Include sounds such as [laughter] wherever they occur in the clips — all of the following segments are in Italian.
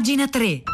Pagina 3.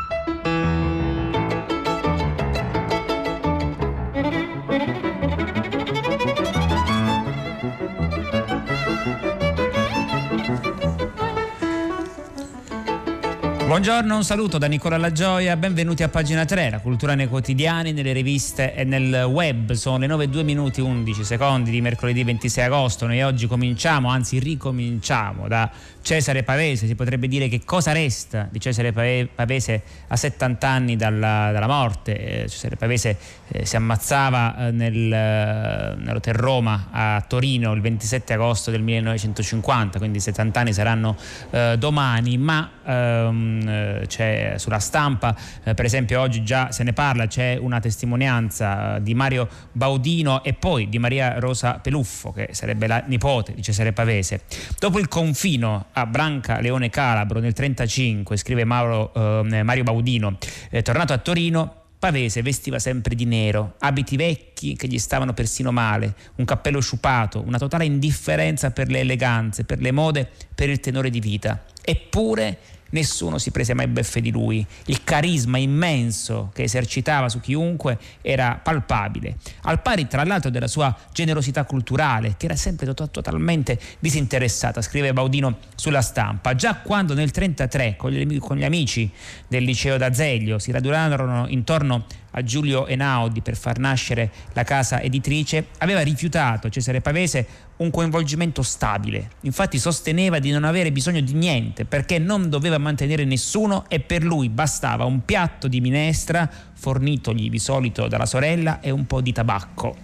Buongiorno, un saluto da Nicola Lagioia, benvenuti a pagina 3, la cultura nei quotidiani, nelle riviste e nel web. Sono le 9 2 minuti 11 secondi di mercoledì 26 agosto. Noi oggi cominciamo, anzi ricominciamo da Cesare Pavese. Si potrebbe dire che cosa resta di Cesare Pavese a 70 anni dalla, dalla morte. Eh, Cesare Pavese eh, si ammazzava eh, nel, nell'Hotel Roma a Torino il 27 agosto del 1950, quindi 70 anni saranno eh, domani, ma ehm, eh, c'è sulla stampa, eh, per esempio oggi già se ne parla, c'è una testimonianza eh, di Mario Baudino e poi di Maria Rosa Peluffo, che sarebbe la nipote di Cesare Pavese. Dopo il confino a Branca Leone Calabro nel 1935, scrive Mauro, eh, Mario Baudino, tornato a Torino, Pavese vestiva sempre di nero, abiti vecchi che gli stavano persino male, un cappello sciupato, una totale indifferenza per le eleganze, per le mode, per il tenore di vita. Eppure nessuno si prese mai beffe di lui. Il carisma immenso che esercitava su chiunque era palpabile, al pari tra l'altro della sua generosità culturale, che era sempre to- totalmente disinteressata, scrive Baudino sulla stampa. Già quando nel 1933 con gli, con gli amici del liceo d'Azeglio si radunarono intorno a Giulio Enaudi per far nascere la casa editrice, aveva rifiutato Cesare Pavese un coinvolgimento stabile. Infatti sosteneva di non avere bisogno di niente perché non doveva mantenere nessuno e per lui bastava un piatto di minestra fornitogli di solito dalla sorella e un po' di tabacco.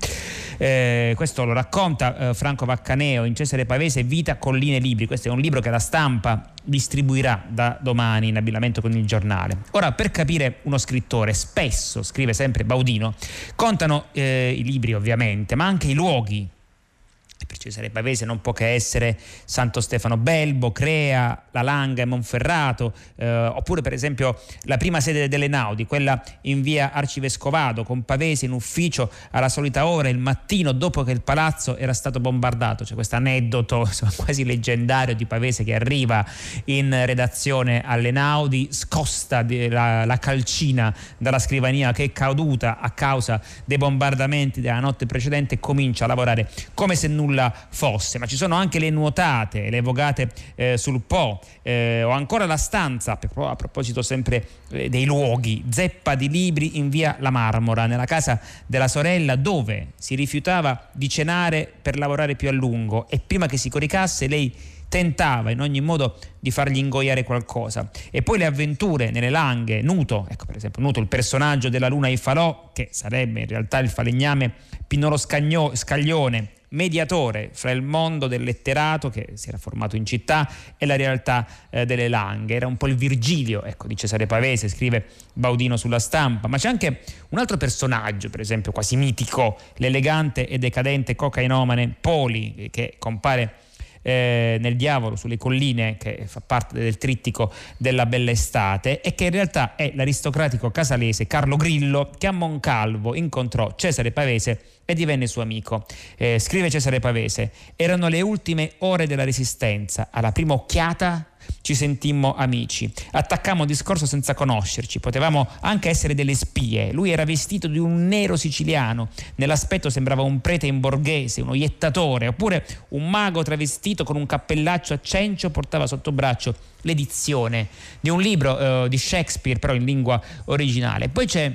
Eh, questo lo racconta eh, Franco Vaccaneo in Cesare Pavese Vita, Colline, Libri. Questo è un libro che la stampa distribuirà da domani in abbinamento con il giornale. Ora, per capire uno scrittore, spesso, scrive sempre Baudino, contano eh, i libri ovviamente, ma anche i luoghi per Cesare Pavese non può che essere Santo Stefano Belbo, Crea, La Langa e Monferrato, eh, oppure per esempio la prima sede dell'Enaudi, quella in via Arcivescovado, con Pavese in ufficio alla solita ora, il mattino dopo che il palazzo era stato bombardato. C'è questo aneddoto [laughs] quasi leggendario di Pavese che arriva in redazione all'Enaudi, scosta la, la calcina dalla scrivania che è caduta a causa dei bombardamenti della notte precedente e comincia a lavorare come se nulla nulla fosse, ma ci sono anche le nuotate, le vogate eh, sul Po, eh, o ancora la stanza, a proposito sempre eh, dei luoghi, zeppa di libri in via La Marmora, nella casa della sorella dove si rifiutava di cenare per lavorare più a lungo e prima che si coricasse lei tentava in ogni modo di fargli ingoiare qualcosa. E poi le avventure nelle langhe, Nuto, ecco per esempio Nuto, il personaggio della luna in falò, che sarebbe in realtà il falegname Pinolo Scagno, Scaglione, mediatore fra il mondo del letterato che si era formato in città e la realtà eh, delle langhe. Era un po' il Virgilio ecco, di Cesare Pavese, scrive Baudino sulla stampa, ma c'è anche un altro personaggio, per esempio quasi mitico, l'elegante e decadente cocainomane Poli, che compare eh, nel Diavolo sulle colline, che fa parte del trittico della bella estate, e che in realtà è l'aristocratico casalese Carlo Grillo che a Moncalvo incontrò Cesare Pavese e divenne suo amico. Eh, scrive Cesare Pavese, erano le ultime ore della resistenza, alla prima occhiata ci sentimmo amici. Attaccammo discorso senza conoscerci, potevamo anche essere delle spie. Lui era vestito di un nero siciliano, nell'aspetto sembrava un prete in borghese, uno iettatore, oppure un mago travestito con un cappellaccio a cencio portava sotto braccio l'edizione di un libro eh, di Shakespeare, però in lingua originale. Poi c'è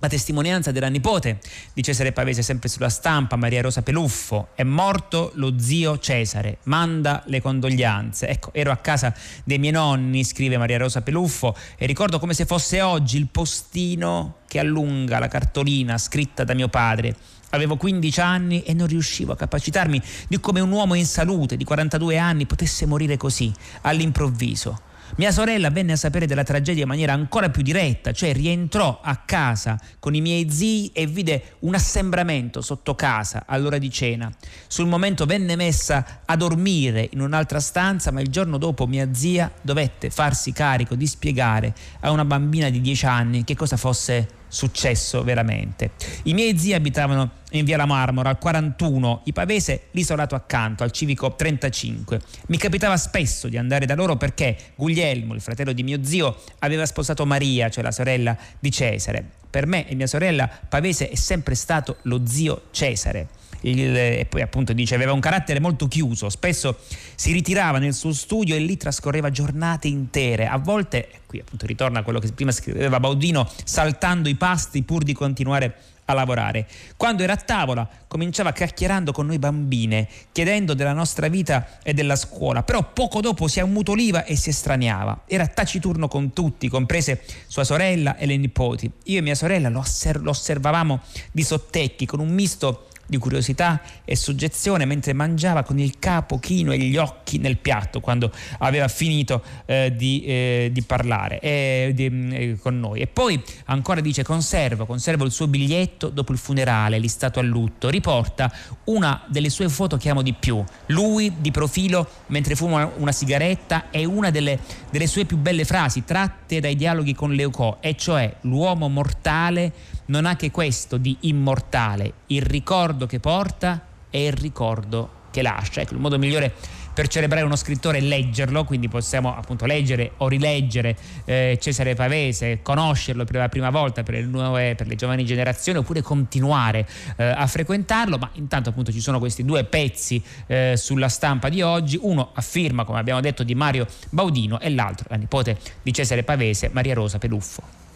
la testimonianza della nipote di Cesare Pavese, sempre sulla stampa, Maria Rosa Peluffo, è morto lo zio Cesare, manda le condoglianze. Ecco, ero a casa dei miei nonni, scrive Maria Rosa Peluffo, e ricordo come se fosse oggi il postino che allunga la cartolina scritta da mio padre. Avevo 15 anni e non riuscivo a capacitarmi di come un uomo in salute di 42 anni potesse morire così, all'improvviso mia sorella venne a sapere della tragedia in maniera ancora più diretta, cioè rientrò a casa con i miei zii e vide un assembramento sotto casa all'ora di cena. Sul momento venne messa a dormire in un'altra stanza, ma il giorno dopo mia zia dovette farsi carico di spiegare a una bambina di 10 anni che cosa fosse successo veramente. I miei zii abitavano in via La Marmora al 41, i Pavese l'isolato accanto al civico 35. Mi capitava spesso di andare da loro perché Guglielmo, il fratello di mio zio, aveva sposato Maria, cioè la sorella di Cesare. Per me e mia sorella Pavese è sempre stato lo zio Cesare. Il, e poi appunto dice aveva un carattere molto chiuso, spesso si ritirava nel suo studio e lì trascorreva giornate intere, a volte, qui appunto ritorna a quello che prima scriveva Baudino, saltando i pasti pur di continuare a lavorare. Quando era a tavola cominciava chiacchierando con noi bambine, chiedendo della nostra vita e della scuola, però poco dopo si ammutoliva e si estraniava. Era taciturno con tutti, comprese sua sorella e le nipoti. Io e mia sorella lo osservavamo di sottecchi con un misto di curiosità e soggezione mentre mangiava con il capo chino e gli occhi nel piatto quando aveva finito eh, di, eh, di, parlare eh, di, eh, con noi. E poi ancora dice conservo, conservo il suo biglietto dopo il funerale, listato a lutto, riporta una delle sue foto che amo di più, lui di profilo mentre fuma una sigaretta e una delle, delle sue più belle frasi tratte dai dialoghi con Leucò, e cioè l'uomo mortale non ha che questo di immortale, il ricordo che porta e il ricordo che lascia. Ecco, il modo migliore per celebrare uno scrittore è leggerlo, quindi possiamo appunto leggere o rileggere eh, Cesare Pavese, conoscerlo per la prima volta per le, nuove, per le giovani generazioni oppure continuare eh, a frequentarlo, ma intanto appunto ci sono questi due pezzi eh, sulla stampa di oggi, uno a firma come abbiamo detto di Mario Baudino e l'altro la nipote di Cesare Pavese, Maria Rosa Peluffo.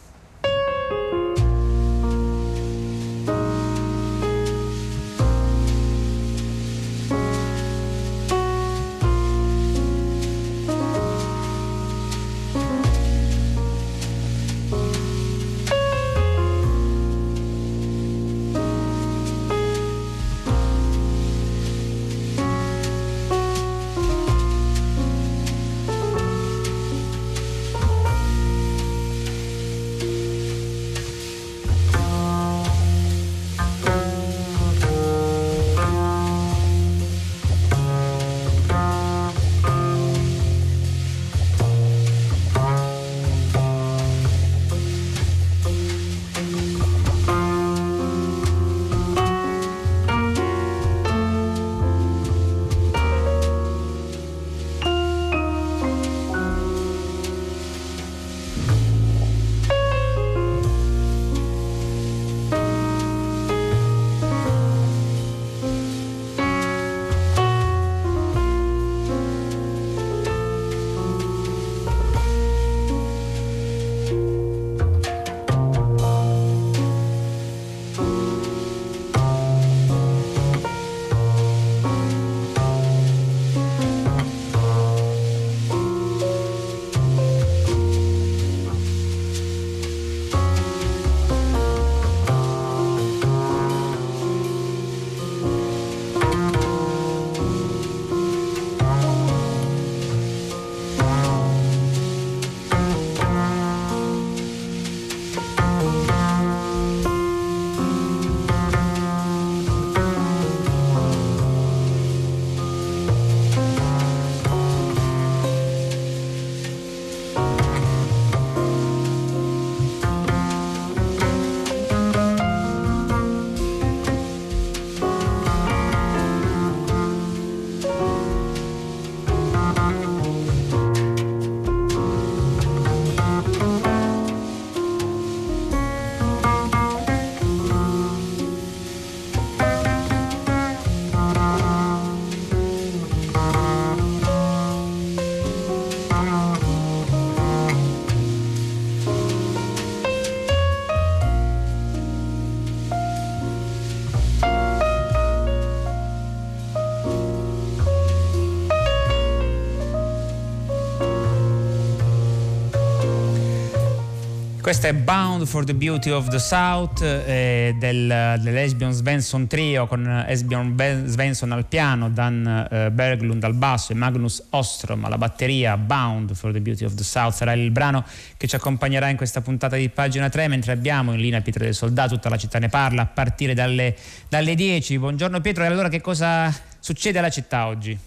Questa è Bound for the Beauty of the South eh, del, dell'Esbjorn Svensson Trio con Esbjorn Svensson al piano, Dan eh, Berglund al basso e Magnus Ostrom alla batteria. Bound for the Beauty of the South sarà il brano che ci accompagnerà in questa puntata di pagina 3 mentre abbiamo in linea Pietro del Soldato, tutta la città ne parla a partire dalle, dalle 10. Buongiorno Pietro, e allora che cosa succede alla città oggi?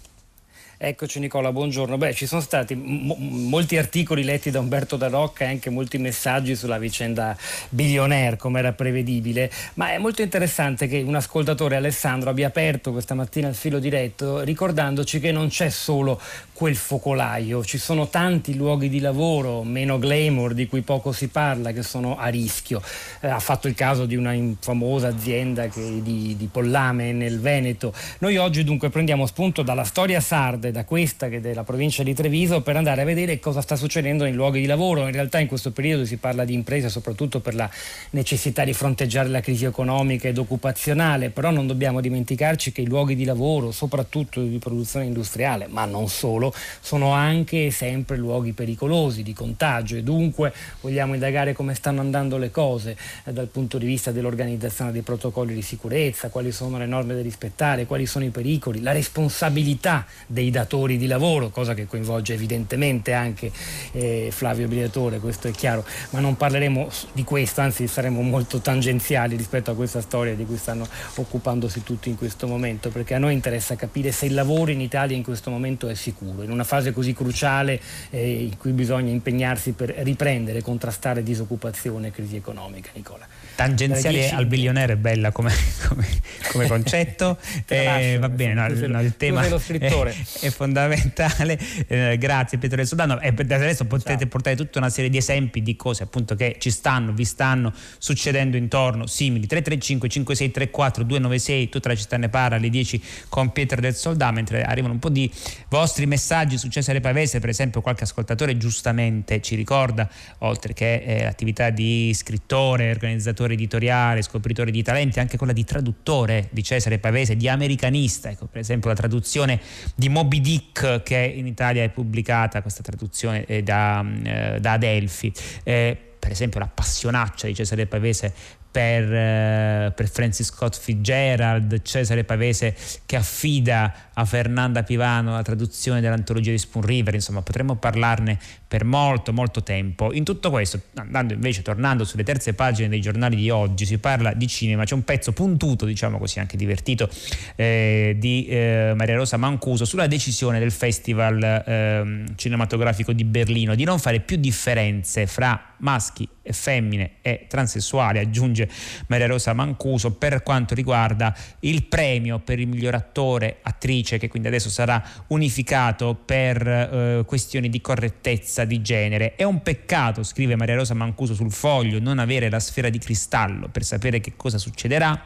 Eccoci Nicola, buongiorno. Beh, ci sono stati mo- molti articoli letti da Umberto Da Rocca e anche molti messaggi sulla vicenda Billionaire, come era prevedibile, ma è molto interessante che un ascoltatore, Alessandro, abbia aperto questa mattina il filo diretto ricordandoci che non c'è solo quel focolaio, ci sono tanti luoghi di lavoro meno glamour di cui poco si parla che sono a rischio. Eh, ha fatto il caso di una famosa azienda che, di, di Pollame nel Veneto. Noi oggi dunque prendiamo spunto dalla storia sarda da questa che è della provincia di Treviso per andare a vedere cosa sta succedendo nei luoghi di lavoro. In realtà in questo periodo si parla di imprese soprattutto per la necessità di fronteggiare la crisi economica ed occupazionale, però non dobbiamo dimenticarci che i luoghi di lavoro, soprattutto di produzione industriale, ma non solo, sono anche sempre luoghi pericolosi di contagio. E dunque vogliamo indagare come stanno andando le cose eh, dal punto di vista dell'organizzazione dei protocolli di sicurezza, quali sono le norme da rispettare, quali sono i pericoli, la responsabilità dei datori di lavoro, cosa che coinvolge evidentemente anche eh, Flavio Briatore, questo è chiaro, ma non parleremo di questo, anzi saremo molto tangenziali rispetto a questa storia di cui stanno occupandosi tutti in questo momento, perché a noi interessa capire se il lavoro in Italia in questo momento è sicuro, in una fase così cruciale eh, in cui bisogna impegnarsi per riprendere, contrastare disoccupazione e crisi economica. Nicola tangenziale al bilionario è bella come, come, come concetto. [laughs] Eh, va bene no, no, il tema è, è, fondamentale. [laughs] Eh, grazie Pietro del Sudano e adesso potete Ciao. portare tutta una serie di esempi di cose appunto che ci stanno vi stanno succedendo intorno. Simili 335 5634 296 tutta la città ne parla alle 10 con Pietro del Soldà mentre arrivano un po' di vostri messaggi su Cesare Pavese. Per esempio qualche ascoltatore giustamente ci ricorda oltre che eh, l'attività di scrittore organizzatore direttore editoriale, scopritore di talenti, anche quella di traduttore di Cesare Pavese, di americanista, ecco, per esempio la traduzione di Moby Dick che in Italia è pubblicata, questa traduzione eh, da, eh, da, Adelphi. Eh, per esempio la passionaccia di Cesare Pavese per, eh, per, Francis Scott Fitzgerald, Cesare Pavese che affida a Fernanda Pivano la traduzione dell'antologia di Spoon River, insomma potremmo parlarne per molto molto tempo. In tutto questo, andando invece, tornando sulle terze pagine dei giornali di oggi, si parla di cinema, c'è un pezzo puntuto, diciamo così, anche divertito, eh, di eh, Maria Rosa Mancuso sulla decisione del Festival eh, cinematografico di Berlino di non fare più differenze fra maschi e femmine e transessuali, aggiunge Maria Rosa Mancuso, per quanto riguarda il premio per il miglior attore, attrice, che quindi adesso sarà unificato per eh, questioni di correttezza di genere. È un peccato, scrive Maria Rosa Mancuso sul foglio, non avere la sfera di cristallo per sapere che cosa succederà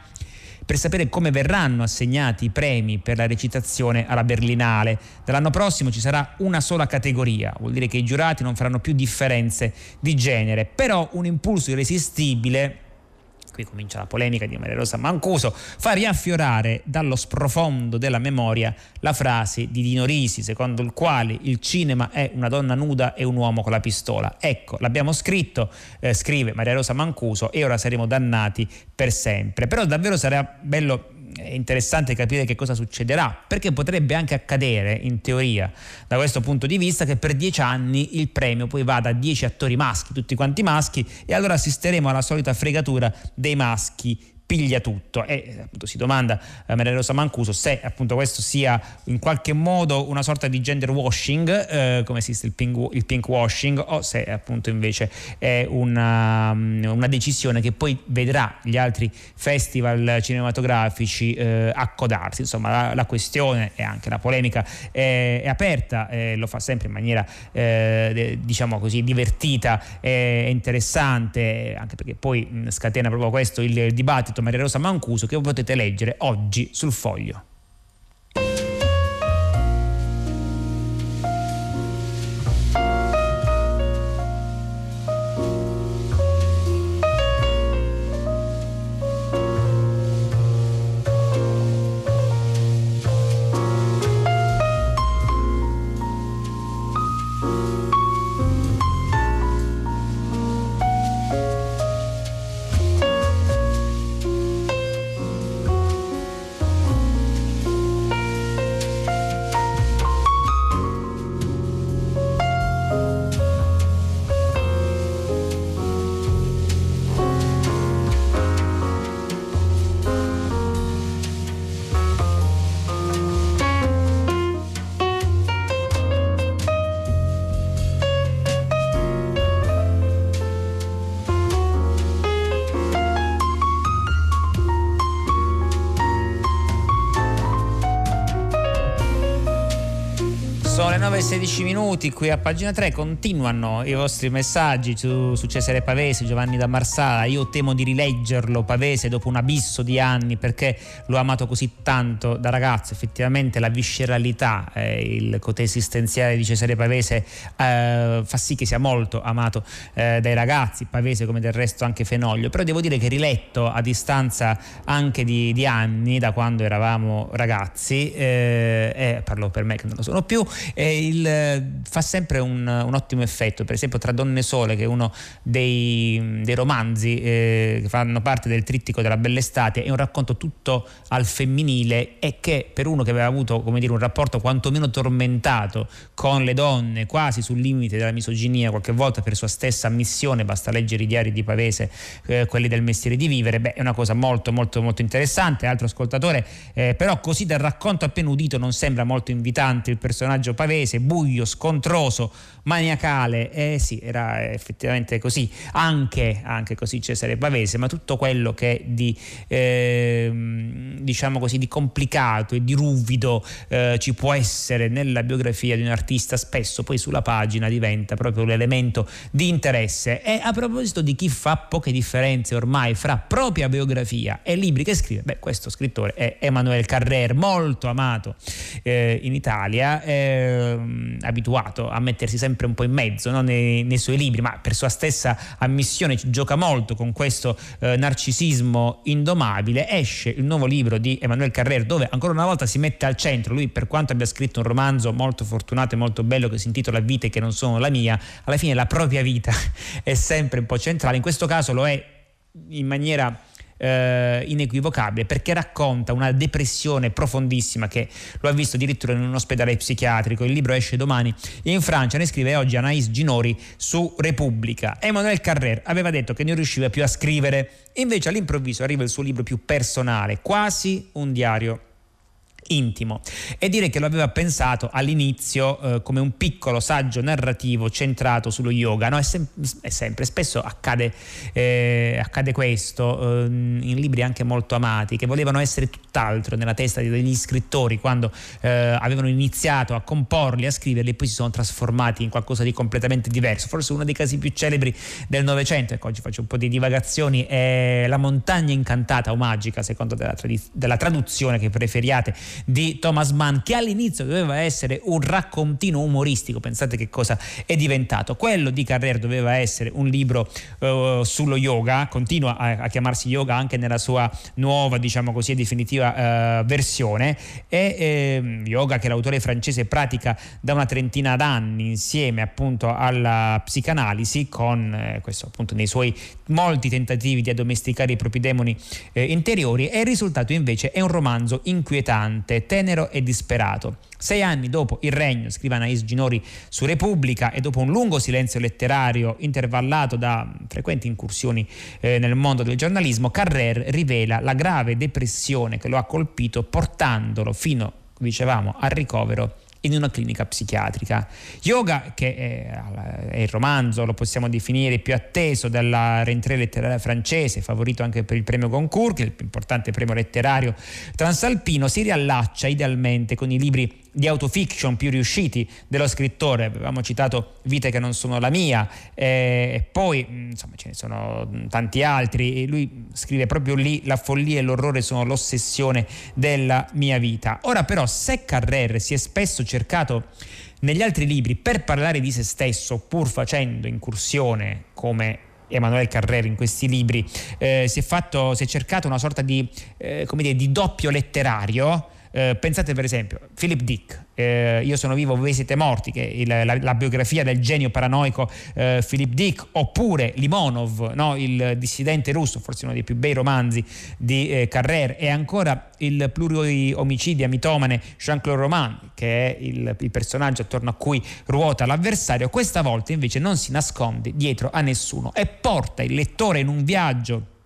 per sapere come verranno assegnati i premi per la recitazione alla Berlinale. Dall'anno prossimo ci sarà una sola categoria, vuol dire che i giurati non faranno più differenze di genere, però un impulso irresistibile qui comincia la polemica di Maria Rosa Mancuso, fa riaffiorare dallo sprofondo della memoria la frase di Dino Risi, secondo il quale il cinema è una donna nuda e un uomo con la pistola. Ecco, l'abbiamo scritto, eh, scrive Maria Rosa Mancuso, e ora saremo dannati per sempre. Però davvero sarà bello è interessante capire che cosa succederà, perché potrebbe anche accadere, in teoria, da questo punto di vista, che per dieci anni il premio poi vada a dieci attori maschi, tutti quanti maschi, e allora assisteremo alla solita fregatura dei maschi piglia tutto. E appunto si domanda eh, Maria Rosa Mancuso se appunto questo sia in qualche modo una sorta di gender washing eh, come esiste il pink, il pink, washing o se appunto invece è una, mm, una, decisione che poi vedrà gli altri festival cinematografici eh, accodarsi. Insomma la, la, questione e anche la polemica è, è aperta lo fa sempre in maniera eh, diciamo così divertita e interessante anche perché poi mm, scatena proprio questo il dibattito Maria Rosa Mancuso che potete leggere oggi sul foglio. 16 minuti qui a pagina 3 continuano i vostri messaggi su, su, Cesare Pavese, Giovanni da Marsala. Io temo di rileggerlo Pavese dopo un abisso di anni perché l'ho amato così tanto da ragazzo. Effettivamente la visceralità, eh, il cote esistenziale di Cesare Pavese eh, fa sì che sia molto amato eh, dai ragazzi, Pavese come del resto anche Fenoglio. Però devo dire che riletto a distanza anche di, di anni, da quando eravamo ragazzi, eh, parlo per me che non lo sono più, il, fa sempre un, un, ottimo effetto. Per esempio, Tra Donne Sole, che è uno dei, dei romanzi eh, che fanno parte del trittico della Bella Estate, è un racconto tutto al femminile e che per uno che aveva avuto come dire, un rapporto quantomeno tormentato con le donne, quasi sul limite della misoginia, qualche volta per sua stessa ammissione, basta leggere i diari di Pavese, eh, quelli del mestiere di vivere, beh, è una cosa molto molto molto interessante. Altro ascoltatore, eh, però così dal racconto appena udito non sembra molto invitante il personaggio pavese, buio, scontroso, maniacale. Eh sì, era effettivamente così, anche, anche così Cesare Pavese, ma tutto quello che di, eh, diciamo così, di complicato e di ruvido eh, ci può essere nella biografia di un artista, spesso poi sulla pagina diventa proprio l'elemento di interesse. E a proposito di chi fa poche differenze ormai fra propria biografia e libri che scrive, beh, questo scrittore è Emmanuel Carrer, molto amato eh, in Italia, eh, abituato a mettersi sempre un po' in mezzo no? nei, nei, suoi libri, ma per sua stessa ammissione gioca molto con questo eh, narcisismo indomabile. Esce il nuovo libro di Emmanuel Carrer dove ancora una volta si mette al centro, lui per quanto abbia scritto un romanzo molto fortunato e molto bello che si intitola Vite che non sono la mia, alla fine la propria vita [laughs] è sempre un po' centrale, in questo caso lo è in maniera eh, inequivocabile perché racconta una depressione profondissima che lo ha visto addirittura in un ospedale psichiatrico. Il libro esce domani in Francia, ne scrive oggi Anaïs Ginori su Repubblica. Emmanuel Carrer aveva detto che non riusciva più a scrivere, invece all'improvviso arriva il suo libro più personale, quasi un diario intimo e dire che lo aveva pensato all'inizio eh, come un piccolo saggio narrativo centrato sullo yoga. No? È, sem- è sempre, spesso accade, eh, accade questo eh, in libri anche molto amati che volevano essere tutt'altro nella testa degli scrittori quando eh, avevano iniziato a comporli, a scriverli e poi si sono trasformati in qualcosa di completamente diverso. Forse uno dei casi più celebri del Novecento, ecco oggi faccio un po' di divagazioni, è La montagna incantata o magica, secondo della, trad- della traduzione che preferiate di Thomas Mann che all'inizio doveva essere un raccontino umoristico, pensate che cosa è diventato. Quello di Carrer doveva essere un libro uh, sullo yoga, continua a, a, chiamarsi yoga anche nella sua nuova, diciamo così, definitiva uh, versione e eh, yoga che l'autore francese pratica da una trentina d'anni insieme appunto alla psicanalisi con eh, questo appunto nei suoi molti tentativi di addomesticare i propri demoni eh, interiori e il risultato invece è un romanzo inquietante, tenero e disperato. Sei anni dopo il regno, scrive Anais Ginori su Repubblica, e dopo un lungo silenzio letterario intervallato da frequenti incursioni eh, nel mondo del giornalismo, Carrer rivela la grave depressione che lo ha colpito portandolo fino, dicevamo, al ricovero in una clinica psichiatrica. Yoga, che è, è, il romanzo, lo possiamo definire più atteso della rentrée letteraria francese, favorito anche per il premio Goncourt, che è il più importante premio letterario transalpino, si riallaccia idealmente con i libri di autofiction più riusciti dello scrittore. Avevamo citato Vite che non sono la mia, eh, e poi insomma ce ne sono tanti altri. E lui scrive proprio lì: La follia e l'orrore sono l'ossessione della mia vita. Ora, però, se Carrer si è spesso cercato negli altri libri per parlare di se stesso, pur facendo incursione come Emanuele Carrera in questi libri, eh, si, è fatto, si, è cercato una sorta di, eh, dire, di doppio letterario eh, pensate per esempio Philip Dick, eh, Io sono vivo, voi siete morti, che è la, la, biografia del genio paranoico eh, Philip Dick, oppure Limonov, no? il dissidente russo, forse uno dei più bei romanzi di eh, Carrère, e ancora il pluriomicidio mitomane Jean-Claude Roman, che è il, il personaggio attorno a cui ruota l'avversario. Questa volta invece non si nasconde dietro a nessuno e porta il lettore in un viaggio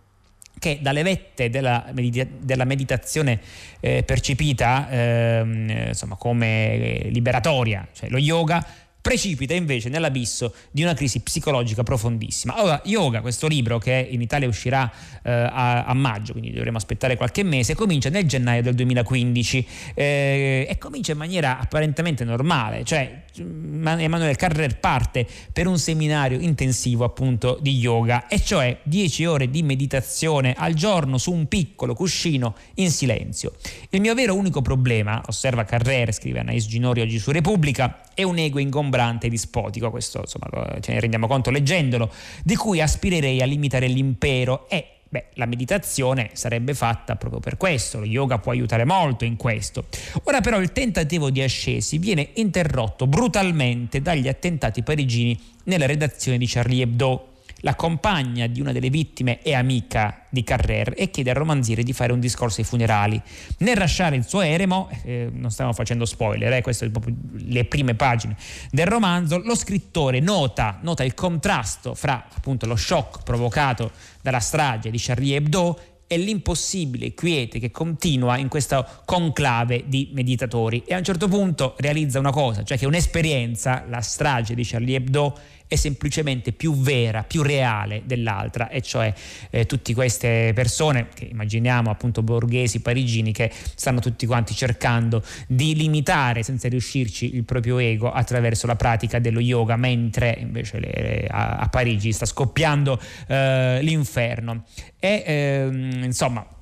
che dalle vette della, della meditazione eh, percepita eh, insomma, come liberatoria, cioè lo yoga, precipita invece nell'abisso di una crisi psicologica profondissima. Allora, Yoga, questo libro che in Italia uscirà eh, a, a, maggio, quindi dovremo aspettare qualche mese, comincia nel gennaio del 2015 eh, e comincia in maniera apparentemente normale, cioè Emanuele Carrer parte per un seminario intensivo appunto di yoga e cioè 10 ore di meditazione al giorno su un piccolo cuscino in silenzio. Il mio vero unico problema, osserva Carrer, scrive Anais Ginori oggi su Repubblica, è un ego ingombrante e dispotico, questo insomma ce ne rendiamo conto leggendolo, di cui aspirerei a limitare l'impero e Beh, la meditazione sarebbe fatta proprio per questo, lo yoga può aiutare molto in questo. Ora però il tentativo di ascesi viene interrotto brutalmente dagli attentati parigini nella redazione di Charlie Hebdo la compagna di una delle vittime è amica di Carrer e chiede al romanziere di fare un discorso ai funerali. Nel lasciare il suo eremo, eh, non stiamo facendo spoiler, eh, queste sono le prime pagine del romanzo, lo scrittore nota, nota il contrasto fra appunto lo shock provocato dalla strage di Charlie Hebdo e l'impossibile quiete che continua in questo conclave di meditatori e a un certo punto realizza una cosa, cioè che un'esperienza, la strage di Charlie Hebdo, è semplicemente più vera, più reale dell'altra, e cioè eh, tutte queste persone che immaginiamo appunto borghesi parigini che stanno tutti quanti cercando di limitare senza riuscirci il proprio ego attraverso la pratica dello yoga, mentre invece le, a, a, Parigi sta scoppiando eh, l'inferno. E ehm, insomma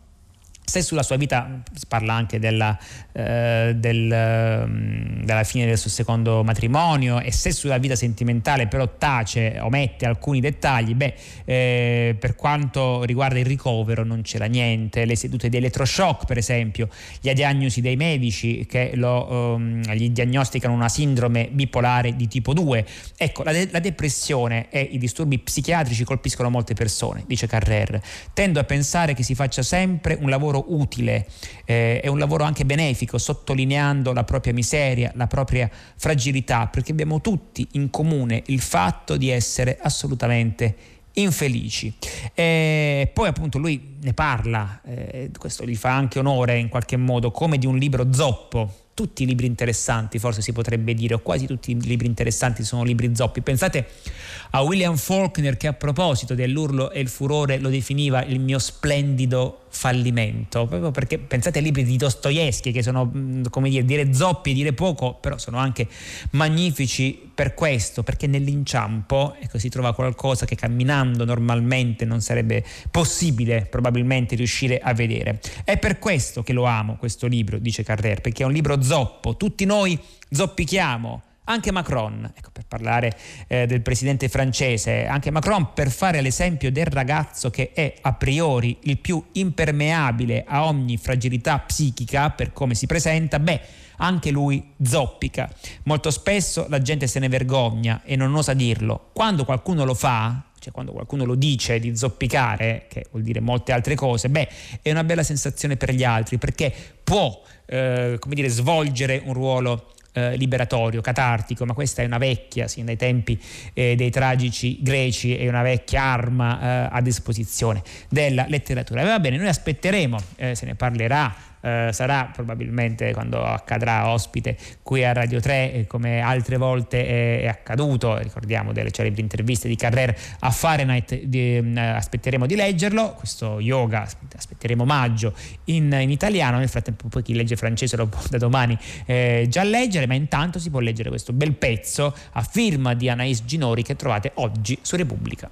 se sulla sua vita parla anche della, eh, del, mm, della, fine del suo secondo matrimonio e se sulla vita sentimentale però tace, omette alcuni dettagli, beh, eh, per quanto riguarda il ricovero non c'era niente, le sedute di elettroshock per esempio, le diagnosi dei medici che lo, um, gli diagnosticano una sindrome bipolare di tipo 2. Ecco, la, de- la depressione e i disturbi psichiatrici colpiscono molte persone, dice Carrer. Tendo a pensare che si faccia sempre un lavoro utile, eh, è un lavoro anche benefico, sottolineando la propria miseria, la propria fragilità, perché abbiamo tutti in comune il fatto di essere assolutamente infelici. E poi appunto lui ne parla, eh, questo gli fa anche onore in qualche modo, come di un libro zoppo, tutti i libri interessanti, forse si potrebbe dire, o quasi tutti i libri interessanti sono libri zoppi. Pensate a William Faulkner che a proposito dell'urlo e il furore lo definiva il mio splendido fallimento, proprio perché pensate ai libri di Dostoevsky che sono, come dire, dire zoppi dire poco, però sono anche magnifici per questo, perché nell'inciampo ecco, si trova qualcosa che camminando normalmente non sarebbe possibile probabilmente riuscire a vedere. È per questo che lo amo questo libro, dice Carrer, perché è un libro zoppo, tutti noi zoppichiamo anche Macron, ecco, per parlare eh, del presidente francese, anche Macron per fare l'esempio del ragazzo che è a priori il più impermeabile a ogni fragilità psichica per come si presenta, beh, anche lui zoppica. Molto spesso la gente se ne vergogna e non osa dirlo. Quando qualcuno lo fa, cioè quando qualcuno lo dice di zoppicare, che vuol dire molte altre cose, beh, è una bella sensazione per gli altri perché può, eh, come dire, svolgere un ruolo eh, liberatorio, catartico, ma questa è una vecchia, sin dai tempi eh, dei tragici greci, è una vecchia arma eh, a disposizione della letteratura. E va bene, noi aspetteremo, eh, se ne parlerà eh, sarà probabilmente quando accadrà ospite qui a Radio 3 eh, come altre volte è, accaduto ricordiamo delle celebri interviste di Carrer a Fahrenheit di, eh, aspetteremo di leggerlo questo yoga aspetteremo maggio in, in, italiano nel frattempo poi chi legge francese lo può da domani eh, già leggere ma intanto si può leggere questo bel pezzo a firma di Anais Ginori che trovate oggi su Repubblica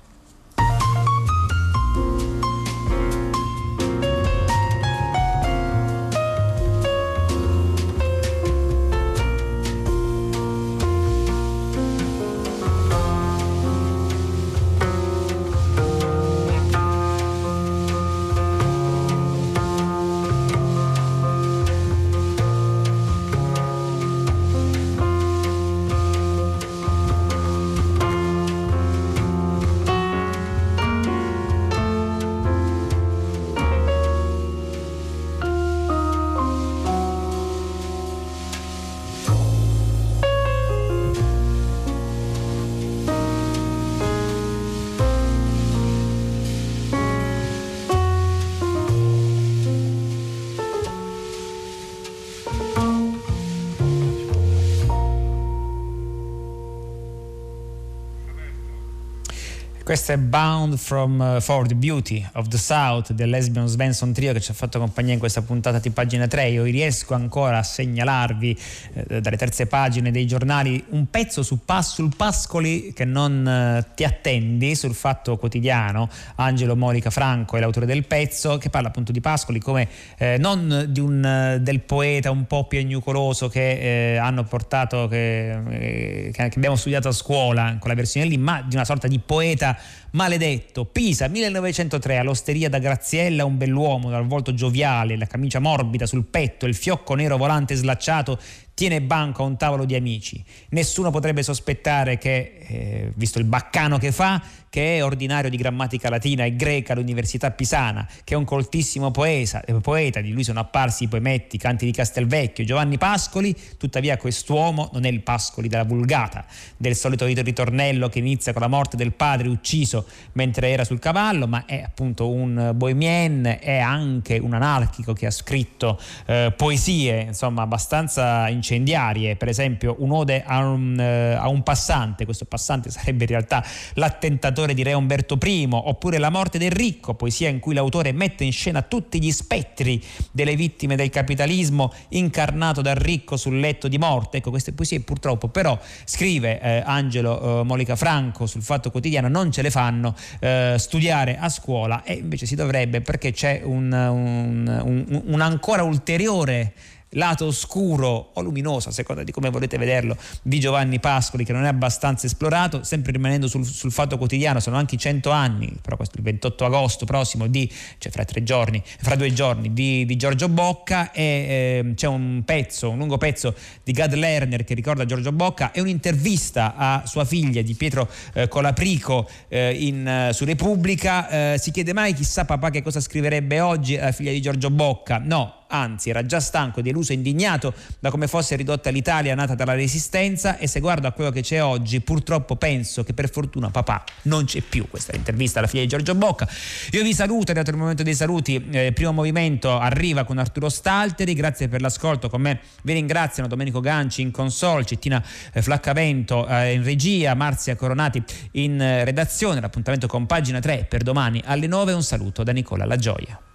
Questo è Bound from, uh, for the Beauty of the South del Lesbian Svensson Trio che ci ha fatto compagnia in questa puntata di pagina 3. Io riesco ancora a segnalarvi eh, dalle terze pagine dei giornali un pezzo su Pas- sul Pascoli che non eh, ti attendi sul Fatto Quotidiano. Angelo Morica Franco è l'autore del pezzo che parla appunto di Pascoli come eh, non un, eh, del poeta un po' piagnucoloso che eh, hanno portato, che, che abbiamo studiato a scuola con la versione lì, ma di una sorta di poeta maledetto. Pisa 1903 all'osteria da Graziella un bell'uomo dal volto gioviale, la camicia morbida sul petto, il fiocco nero volante slacciato tiene banco a un tavolo di amici. Nessuno potrebbe sospettare che, eh, visto il baccano che fa, che è ordinario di grammatica latina e greca all'Università Pisana, che è un coltissimo poesa, eh, poeta, di lui sono apparsi i poemetti, canti di Castelvecchio, Giovanni Pascoli, tuttavia quest'uomo non è il Pascoli della vulgata, del solito ritornello che inizia con la morte del padre ucciso mentre era sul cavallo, ma è appunto un bohemien, è anche un anarchico che ha scritto eh, poesie, insomma, abbastanza incendiarie. Per esempio un'ode a un, uh, a un passante, questo passante sarebbe in realtà l'attentatore di Re Umberto I, oppure La morte del ricco, poesia in cui l'autore mette in scena tutti gli spettri delle vittime del capitalismo incarnato dal ricco sul letto di morte. Ecco, queste poesie purtroppo però, scrive eh, Angelo eh, Molica Franco sul Fatto Quotidiano, non ce le fanno eh, studiare a scuola e invece si dovrebbe perché c'è un, un, un, un ancora ulteriore lato oscuro o luminoso, a seconda di come volete vederlo, di Giovanni Pascoli, che non è abbastanza esplorato, sempre rimanendo sul, sul fatto quotidiano, sono anche 100 anni, però questo il 28 agosto prossimo, di, cioè fra giorni, fra due giorni, di, di Giorgio Bocca e eh, c'è un pezzo, un lungo pezzo di Gad Lerner che ricorda Giorgio Bocca e un'intervista a sua figlia di Pietro eh, Colaprico eh, in, eh, su Repubblica. Eh, si chiede mai chissà papà che cosa scriverebbe oggi la figlia di Giorgio Bocca? No, anzi era già stanco, deluso e indignato da come fosse ridotta l'Italia nata dalla resistenza e se guardo a quello che c'è oggi purtroppo penso che per fortuna papà non c'è più. Questa è l'intervista alla figlia di Giorgio Bocca. Io vi saluto, è arrivato il momento dei saluti, eh, primo movimento arriva con Arturo Stalteri, grazie per l'ascolto, con me vi ringraziano Domenico Ganci in console, Cettina eh, Flaccavento eh, in regia, Marzia Coronati in eh, redazione, l'appuntamento con pagina 3 per domani alle 9, un saluto da Nicola La Gioia.